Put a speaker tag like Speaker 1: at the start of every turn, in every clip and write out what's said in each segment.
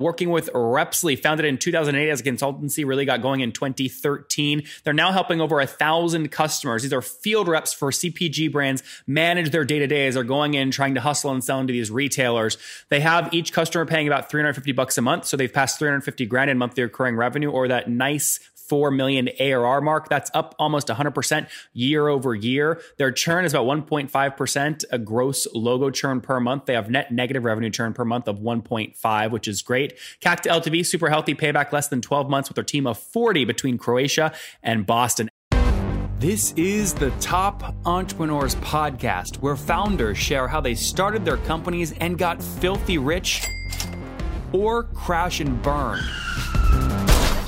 Speaker 1: working with Repsly, founded in 2008 as a consultancy, really got going in 2013. They're now helping over a thousand customers. These are field reps for CPG brands manage their day to day as they're going in trying to hustle and sell into these retailers. They have each customer paying about 350 bucks a month, so they've passed 350 grand in monthly recurring revenue, or that nice 4 million ARR mark. That's up almost 100% year over year. Their churn is about 1.5%, a gross logo churn per month. They have net negative revenue churn per month of 1.5, which is great. CAC to LTV, super healthy payback, less than 12 months with their team of 40 between Croatia and Boston. This is the Top Entrepreneurs Podcast, where founders share how they started their companies and got filthy rich or crash and burn.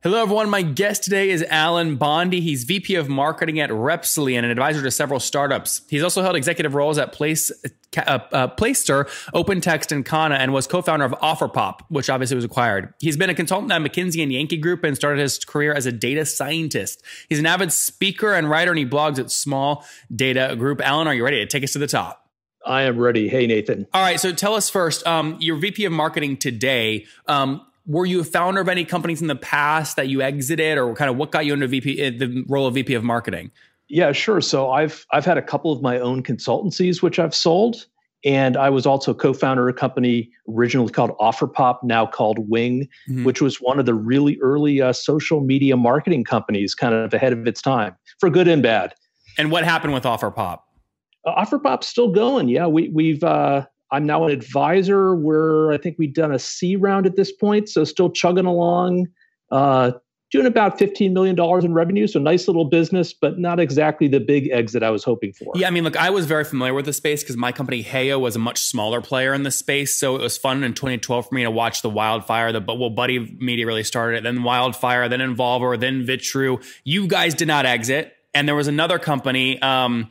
Speaker 1: Hello, everyone. My guest today is Alan Bondy. He's VP of Marketing at Repsly and an advisor to several startups. He's also held executive roles at Place, uh, uh, Playster, OpenText, and Kana, and was co-founder of OfferPop, which obviously was acquired. He's been a consultant at McKinsey and Yankee Group and started his career as a data scientist. He's an avid speaker and writer, and he blogs at Small Data Group. Alan, are you ready to take us to the top?
Speaker 2: I am ready. Hey, Nathan.
Speaker 1: All right. So tell us first, um, your VP of marketing today. Um, were you a founder of any companies in the past that you exited, or kind of what got you into VP eh, the role of VP of marketing?
Speaker 2: Yeah, sure. So I've I've had a couple of my own consultancies which I've sold, and I was also co-founder of a company originally called OfferPop, now called Wyng, mm-hmm. which was one of the really early uh, social media marketing companies, kind of ahead of its time, for good and bad.
Speaker 1: And what happened with OfferPop?
Speaker 2: Uh, OfferPop's still going. Yeah, we we've uh, I'm now an advisor. We're, I think we've done a C round at this point, so still chugging along, uh, doing about $15 million in revenue. So nice little business, but not exactly the big exit I was hoping for.
Speaker 1: Yeah, I mean, look, I was very familiar with the space because my company, Heyo, was a much smaller player in the space. So it was fun in 2012 for me to watch the Wildfire. The but well, Buddy Media really started it, then Wildfire, then Involver, then Vitrue. You guys did not exit. And there was another company, um,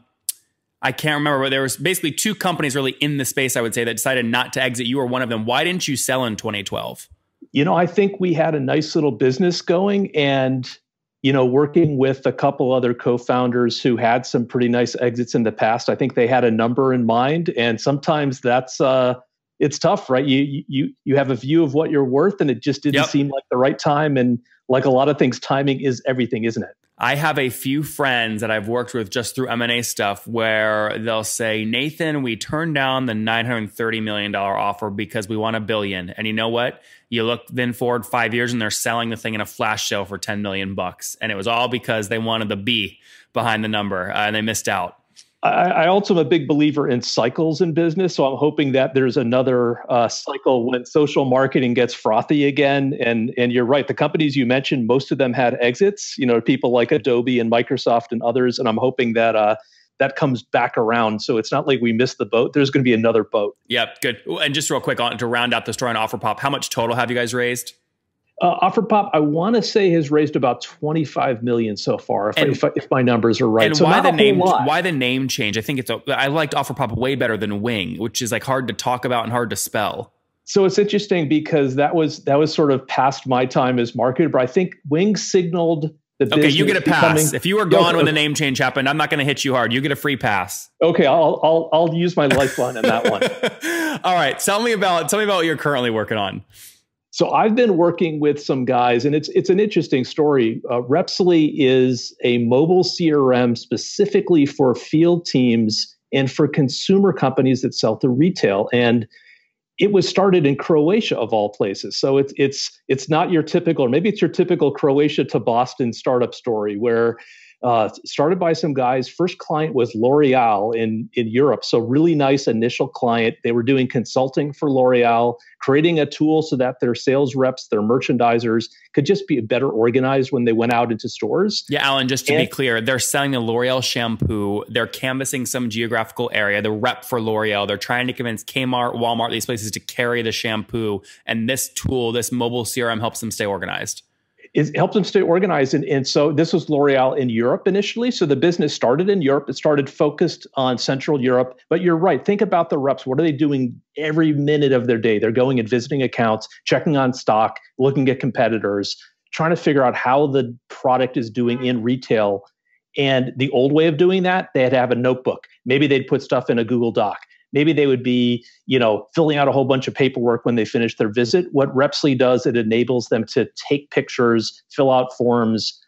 Speaker 1: I can't remember, but there was basically two companies really in the space, I would say, that decided not to exit. You were one of them. Why didn't you sell in 2012?
Speaker 2: You know, I think we had a nice little business going and, you know, working with a couple other co-founders who had some pretty nice exits in the past. I think they had a number in mind. And sometimes that's uh it's tough, right? You you you have a view of what you're worth and it just didn't yep. seem like the right time. And like a lot of things, timing is everything, isn't it?
Speaker 1: I have a few friends that I've worked with just through M&A stuff where they'll say, Nathan, we turned down the $930 million offer because we want a billion. And you know what? You look then forward five years and they're selling the thing in a flash sale for 10 million bucks. And it was all because they wanted the B behind the number uh, and they missed out.
Speaker 2: I, also am a big believer in cycles in business. So I'm hoping that there's another uh, cycle when social marketing gets frothy again. And and you're right, the companies you mentioned, most of them had exits. You know, people like Adobe and Microsoft and others. And I'm hoping that uh, that comes back around. So it's not like we missed the boat. There's going to be another boat.
Speaker 1: Yep, good. And just real quick on to round out the story on OfferPop, how much total have you guys raised?
Speaker 2: Uh, OfferPop, I want to say has raised about 25 million so far, if, if, if my numbers are right.
Speaker 1: And
Speaker 2: so
Speaker 1: why the name? Why the name change? I think it's. A, I liked OfferPop way better than Wyng, which is like hard to talk about and hard to spell.
Speaker 2: So it's interesting because that was that was sort of past my time as marketer. But I think Wyng signaled the
Speaker 1: okay, you get a pass. Becoming, if you were gone okay, when the name change happened, I'm not going to hit you hard. You get a free pass.
Speaker 2: Okay, I'll I'll I'll use my lifeline in that one.
Speaker 1: All right, tell me about tell me about what you're currently working on.
Speaker 2: So I've been working with some guys, and it's it's an interesting story. Uh, Repsly is a mobile CRM specifically for field teams and for consumer companies that sell to retail. And it was started in Croatia of all places. So it's it's it's not your typical, or maybe it's your typical Croatia to Boston startup story where Uh, started by some guys. First client was L'Oreal in in Europe, so really nice initial client. They were doing consulting for L'Oreal, creating a tool so that their sales reps, their merchandisers, could just be better organized when they went out into stores.
Speaker 1: Yeah, Alan. Just to and, be clear, they're selling the L'Oreal shampoo. They're canvassing some geographical area. The rep for L'Oreal. They're trying to convince Kmart, Walmart, these places to carry the shampoo. And this tool, this mobile CRM, helps them stay organized
Speaker 2: it helps them stay organized. And, and so this was L'Oreal in Europe initially. So the business started in Europe. It started focused on Central Europe. But you're right. Think about the reps. What are they doing every minute of their day? They're going and visiting accounts, checking on stock, looking at competitors, trying to figure out how the product is doing in retail. And the old way of doing that, they had to have a notebook. Maybe they'd put stuff in a Google Doc maybe they would be you know filling out a whole bunch of paperwork when they finish their visit. What repsly does it enables them to take pictures fill out forms.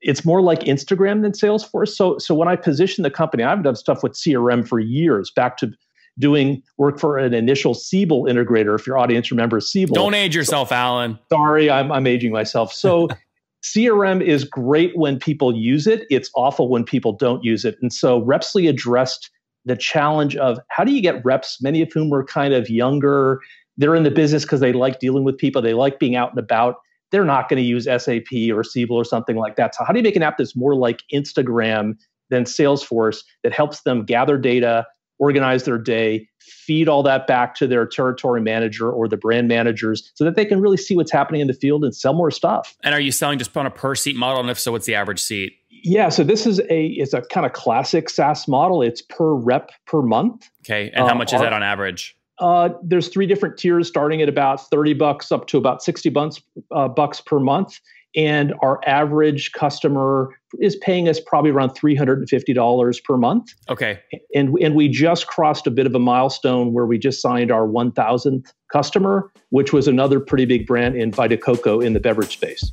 Speaker 2: It's more like instagram than salesforce. So so when i position the company i've done stuff with crm for years back to doing work for an initial Siebel integrator if your audience remembers Siebel.
Speaker 1: Don't age yourself so, alan.
Speaker 2: sorry i'm, I'm aging myself. So crm is great when people use it. It's awful when people don't use it. And so repsly addressed the challenge of how do you get reps, many of whom are kind of younger. They're in the business because they like dealing with people, they like being out and about. They're not going to use SAP or Siebel or something like that. So, how do you make an app that's more like Instagram than Salesforce that helps them gather data, organize their day, feed all that back to their territory manager or the brand managers so that they can really see what's happening in the field and sell more stuff.
Speaker 1: And are you selling just on a per seat model? And if so, what's the average seat?
Speaker 2: Yeah, so this is a it's a kind of classic SaaS model. It's per rep per month.
Speaker 1: Okay, and how much uh, is that on average?
Speaker 2: Uh, there's three different tiers, starting at about thirty bucks up to about sixty bucks uh, bucks per month, and our average customer is paying us probably around three hundred and fifty dollars per month.
Speaker 1: Okay,
Speaker 2: and and we just crossed a bit of a milestone where we just signed our one thousandth customer, which was another pretty big brand in Vita Coco in the beverage space.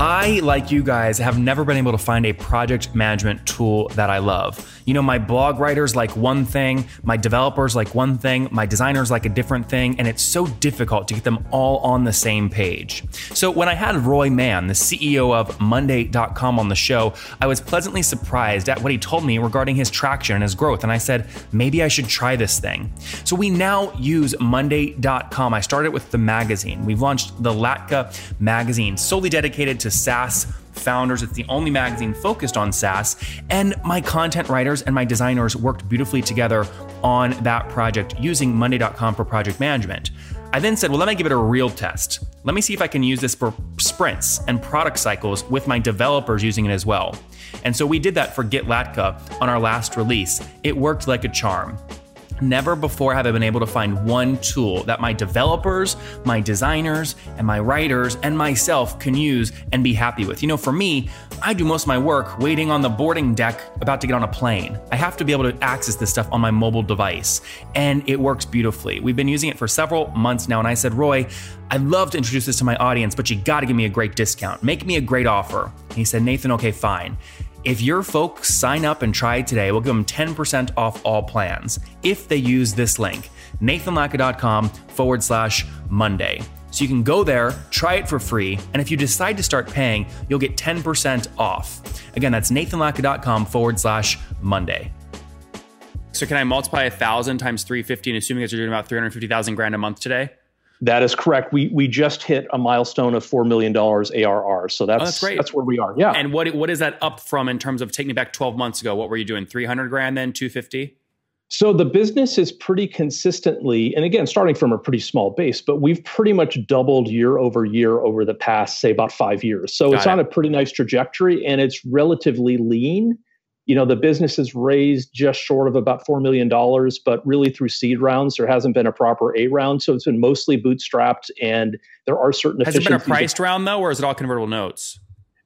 Speaker 1: I, like you guys, have never been able to find a project management tool that I love. You know, my blog writers like one thing, my developers like one thing, my designers like a different thing, and it's so difficult to get them all on the same page. So when I had Roy Mann, the CEO of Monday.com, on the show, I was pleasantly surprised at what he told me regarding his traction and his growth. And I said, maybe I should try this thing. So we now use Monday.com. I started with the magazine. We've launched the Latka magazine, solely dedicated to SaaS founders. It's the only magazine focused on SaaS. And my content writers and my designers worked beautifully together on that project using Monday.com for project management. I then said, well, let me give it a real test. Let me see if I can use this for sprints and product cycles with my developers using it as well. And so we did that for GitLatka on our last release. It worked like a charm. Never before have I been able to find one tool that my developers, my designers, and my writers and myself can use and be happy with. You know, for me, I do most of my work waiting on the boarding deck about to get on a plane. I have to be able to access this stuff on my mobile device, and it works beautifully. We've been using it for several months now, and I said, Roy, I'd love to introduce this to my audience, but you gotta give me a great discount. Make me a great offer. he said, Nathan, okay, fine. If your folks sign up and try today, we'll give them 10% off all plans if they use this link, nathanlatka.com forward slash Monday. So you can go there, try it for free, and if you decide to start paying, you'll get 10% off. Again, that's nathanlatka.com forward slash Monday. So can I multiply a thousand times 350 and assuming that you're doing about 350,000 grand a month today?
Speaker 2: That is correct. We we just hit a milestone of four million dollars ARR, so that's, oh, that's great. That's where we are. Yeah.
Speaker 1: And what what is that up from in terms of taking back twelve months ago? What were you doing? Three hundred grand then, two fifty.
Speaker 2: So the business is pretty consistently, and again, starting from a pretty small base, but we've pretty much doubled year over year over the past, say, about five years. So Got it's it. on a pretty nice trajectory, and it's relatively lean you know the business has raised just short of about $4 million but really through seed rounds there hasn't been a proper a round. So it's been mostly bootstrapped and there are certain
Speaker 1: has it been a priced round though or is it all convertible notes?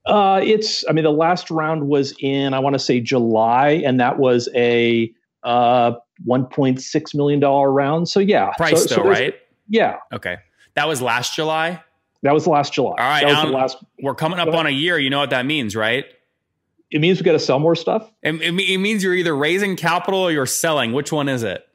Speaker 2: Uh, it's i mean the last round was in i want to say july and that was a uh, 1.6 million dollar round. So yeah.
Speaker 1: Price
Speaker 2: so,
Speaker 1: though so right?
Speaker 2: Yeah.
Speaker 1: Okay. That was last july?
Speaker 2: That was last july. All
Speaker 1: right last, we're coming up on a year you know what that means right
Speaker 2: it means we got to sell more stuff.
Speaker 1: It, it, it, means you're either raising capital or you're selling. Which one is it?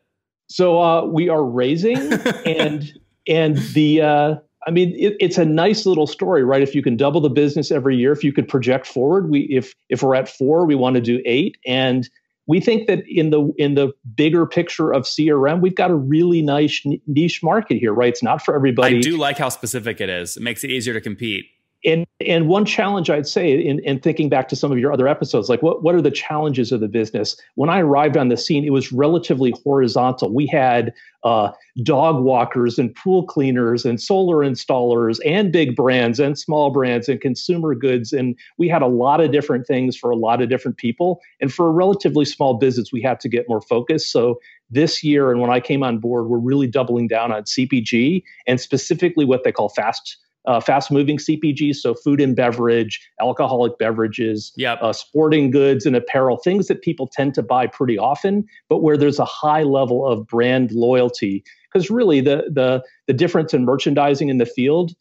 Speaker 2: So uh, we are raising, and and the uh, I mean, it, it's a nice little story, right? If you can double the business every year, if you could project forward, we if if we're at four, we want to do eight, and we think that in the in the bigger picture of CRM, we've got a really nice niche market here, right? It's not for everybody.
Speaker 1: I do like how specific it is. It makes it easier to compete
Speaker 2: and and one challenge I'd say in, in thinking back to some of your other episodes, like what, what are the challenges of the business? When I arrived on the scene, it was relatively horizontal. We had uh, dog walkers and pool cleaners and solar installers and big brands and small brands and consumer goods. And we had a lot of different things for a lot of different people. And for a relatively small business, we had to get more focused. So this year and when I came on board, we're really doubling down on CPG and specifically what they call fast uh, fast moving CPGs, so food and beverage, alcoholic beverages,
Speaker 1: yep.
Speaker 2: uh, sporting goods and apparel, things that people tend to buy pretty often, but where there's a high level of brand loyalty. Because really, the the the difference in merchandising in the field,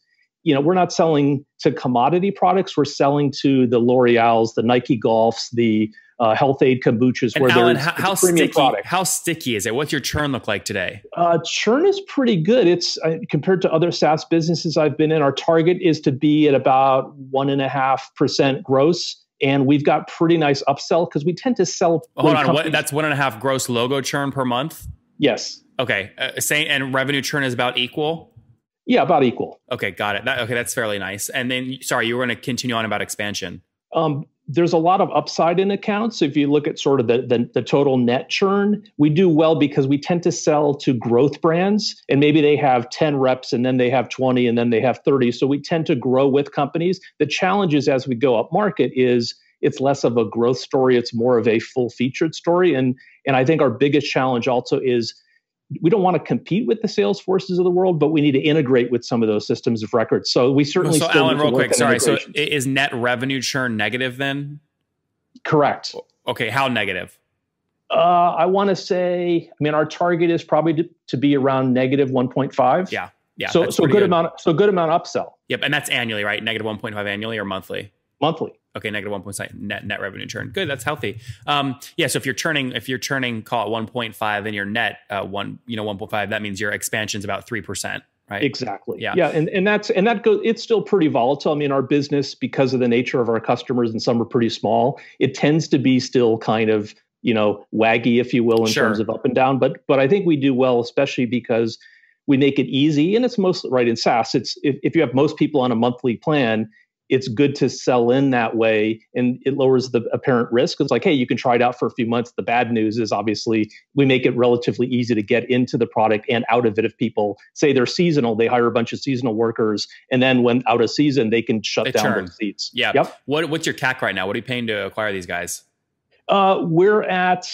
Speaker 2: you know, we're not selling to commodity products; we're selling to the L'Oreal's, the Nike Golfs, the uh, Health-Ade kombuchas
Speaker 1: and
Speaker 2: where
Speaker 1: Alan,
Speaker 2: there's
Speaker 1: how, sticky,
Speaker 2: product.
Speaker 1: How sticky is it? What's your churn look like today?
Speaker 2: Uh, churn is pretty good. It's uh, compared to other SaaS businesses I've been in. Our target is to be at about one and a half percent gross, and we've got pretty nice upsell because we tend to sell.
Speaker 1: Hold on, what, that's one and a half gross logo churn per month.
Speaker 2: Yes.
Speaker 1: Okay, uh, say, and revenue churn is about equal.
Speaker 2: Yeah, about equal.
Speaker 1: Okay, got it. That, okay, that's fairly nice. And then, sorry, you were going to continue on about expansion.
Speaker 2: Um, there's a lot of upside in accounts. If you look at sort of the, the, the, total net churn, we do well because we tend to sell to growth brands and maybe they have 10 reps and then they have 20 and then they have 30. So we tend to grow with companies. The challenge is as we go up market is it's less of a growth story. It's more of a full featured story. And, and I think our biggest challenge also is we don't want to compete with the sales forces of the world, but we need to integrate with some of those systems of record. So we certainly.
Speaker 1: So, Alan, real quick, sorry. So, is net revenue churn negative then?
Speaker 2: Correct.
Speaker 1: Okay, how negative?
Speaker 2: Uh, I want to say, I mean, our target is probably to, to be around negative 1.5.
Speaker 1: Yeah, yeah.
Speaker 2: So, so good, good, amount. So good amount upsell.
Speaker 1: Yep, and that's annually, right? Negative 1.5 annually or monthly?
Speaker 2: Monthly.
Speaker 1: Okay, negative one point net net revenue churn. Good, that's healthy. Um, yeah, so if you're churning, if you're churning, call it one point five, and your net uh, one, you know, one point five, that means your expansion's about three percent, right?
Speaker 2: Exactly.
Speaker 1: Yeah,
Speaker 2: yeah, and and that's and that goes. It's still pretty volatile. I mean, our business because of the nature of our customers, and some are pretty small. It tends to be still kind of you know waggy, if you will, in
Speaker 1: sure.
Speaker 2: terms of up and down. But but I think we do well, especially because we make it easy, and it's mostly right in SaaS. It's if, if you have most people on a monthly plan, it's good to sell in that way and it lowers the apparent risk. It's like, hey, you can try it out for a few months. The bad news is obviously we make it relatively easy to get into the product and out of it if people say they're seasonal, they hire a bunch of seasonal workers, and then when out of season, they can shut
Speaker 1: they
Speaker 2: down those seats.
Speaker 1: Yeah.
Speaker 2: Yep.
Speaker 1: What what's your CAC right now? What are you paying to acquire these guys?
Speaker 2: Uh, we're at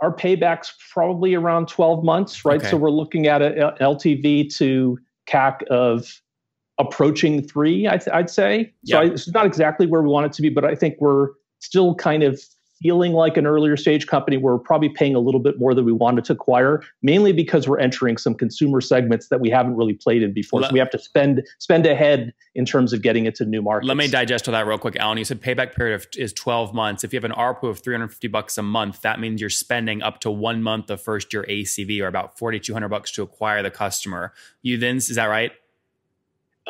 Speaker 2: our payback's probably around 12 months, right?
Speaker 1: Okay.
Speaker 2: So we're looking at an LTV to CAC of approaching three, I would say. So I, it's not exactly where we want it to be, but I think we're still kind of feeling like an earlier stage company. We're probably paying a little bit more than we wanted to acquire, mainly because we're entering some consumer segments that we haven't really played in before. so we have to spend spend ahead in terms of getting into new markets.
Speaker 1: Let me digest all that real quick, Alan. You said payback period is 12 months. If you have an ARPU of 350 bucks a month, that means you're spending up to one month of first year ACV or about 4,200 bucks to acquire the customer. You then, is that right?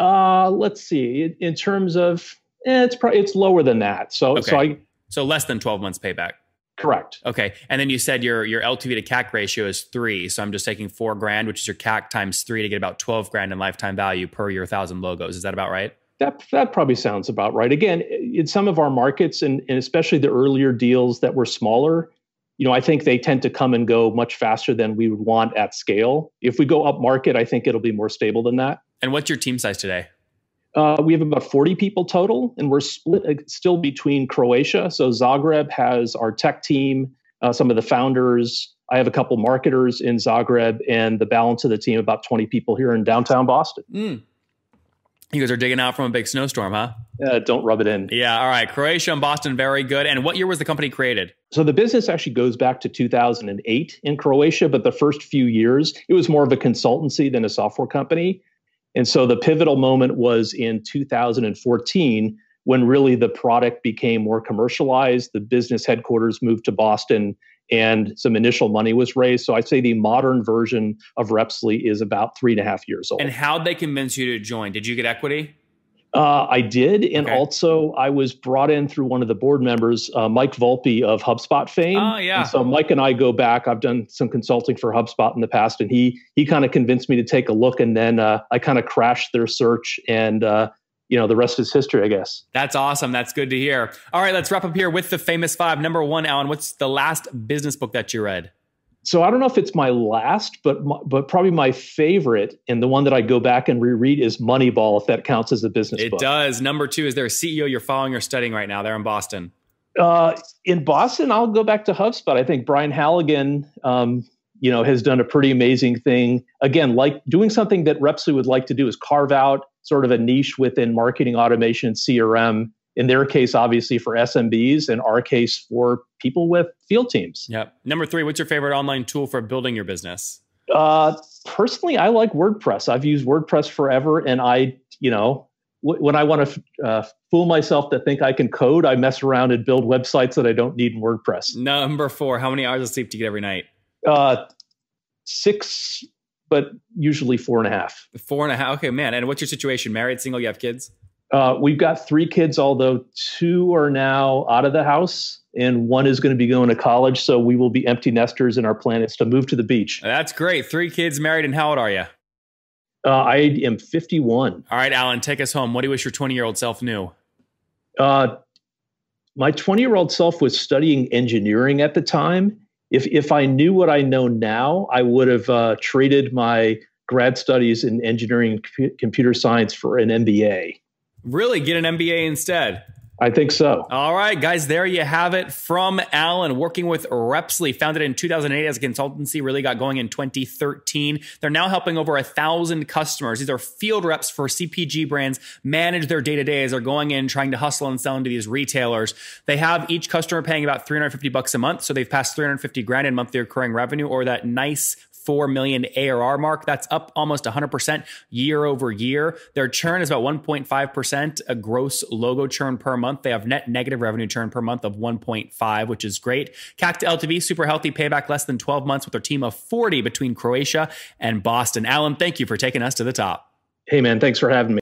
Speaker 2: Uh, let's see. In, terms of, eh, it's probably it's lower than that. So
Speaker 1: okay.
Speaker 2: so I
Speaker 1: so less than twelve months payback.
Speaker 2: Correct.
Speaker 1: Okay, and then you said your your LTV to CAC ratio is three. So I'm just taking four grand, which is your CAC times three to get about twelve grand in lifetime value per your thousand logos. Is that about right?
Speaker 2: That that probably sounds about right. Again, in some of our markets, and, and especially the earlier deals that were smaller, you know, I think they tend to come and go much faster than we would want at scale. If we go up market, I think it'll be more stable than that.
Speaker 1: And what's your team size today?
Speaker 2: Uh, we have about 40 people total, and we're split uh, still between Croatia. So Zagreb has our tech team, uh, some of the founders. I have a couple marketers in Zagreb, and the balance of the team, about 20 people here in downtown Boston.
Speaker 1: Mm. You guys are digging out from a big snowstorm, huh?
Speaker 2: Uh, don't rub it in.
Speaker 1: Yeah. All right. Croatia and Boston, very good. And what year was the company created?
Speaker 2: So the business actually goes back to 2008 in Croatia, but the first few years, it was more of a consultancy than a software company. And so the pivotal moment was in 2014 when really the product became more commercialized. The business headquarters moved to Boston and some initial money was raised. So I'd say the modern version of Repsly is about three and a half years old.
Speaker 1: And how'd they convince you to join? Did you get equity?
Speaker 2: Uh, I did, and okay. also I was brought in through one of the board members, uh, Mike Volpe of HubSpot fame.
Speaker 1: Oh yeah.
Speaker 2: And so Mike and I go back. I've done some consulting for HubSpot in the past, and he he kind of convinced me to take a look, and then uh, I kind of crashed their search, and uh, you know the rest is history, I guess.
Speaker 1: That's awesome. That's good to hear. All right, let's wrap up here with the famous five. Number one, Alan, what's the last business book that you read?
Speaker 2: So I don't know if it's my last, but my, but probably my favorite, and the one that I go back and reread is Moneyball, if that counts as a business.
Speaker 1: It
Speaker 2: book.
Speaker 1: does. Number two, is there a CEO you're following or studying right now? There in Boston.
Speaker 2: Uh, in Boston, I'll go back to HubSpot. I think Brian Halligan, um, you know, has done a pretty amazing thing. Again, like doing something that Repsly would like to do is carve out sort of a niche within marketing automation and CRM in their case, obviously for SMBs, in our case for people with field teams.
Speaker 1: Yep. Number three, what's your favorite online tool for building your business?
Speaker 2: Uh, personally, I like WordPress. I've used WordPress forever, and I, you know, w- when I want to uh, fool myself to think I can code, I mess around and build websites that I don't need in WordPress.
Speaker 1: Number four, how many hours of sleep do you get every night?
Speaker 2: Uh, six, but usually four and a half.
Speaker 1: Four and a half. Okay, man. And what's your situation? Married, single? You have kids?
Speaker 2: Uh, we've got three kids, although two are now out of the house and one is going to be going to college. So we will be empty nesters, and our plan is to move to the beach.
Speaker 1: That's great. Three kids, married, and how old are you?
Speaker 2: Uh, I am 51.
Speaker 1: All right, Alan, take us home. What do you wish your 20 year old self knew?
Speaker 2: Uh, my 20 year old self was studying engineering at the time. If, if I knew what I know now, I would have uh, traded my grad studies in engineering and computer science for an MBA.
Speaker 1: Really? Get an MBA instead?
Speaker 2: I think so.
Speaker 1: All right, guys, there you have it from Alan working with Repsly, founded in 2008 as a consultancy, really got going in 2013. They're now helping over a thousand customers. These are field reps for CPG brands manage their day to day as they're going in trying to hustle and sell into these retailers. They have each customer paying about 350 bucks a month, so they've passed 350 grand in monthly recurring revenue, or that nice 4 million ARR mark. That's up almost 100% year over year. Their churn is about 1.5%, a gross logo churn per month. They have net negative revenue churn per month of 1.5, which is great. CAC to LTV, super healthy, payback less than 12 months with their team of 40 between Croatia and Boston. Alan, thank you for taking us to the top.
Speaker 2: Hey, man, thanks for having me.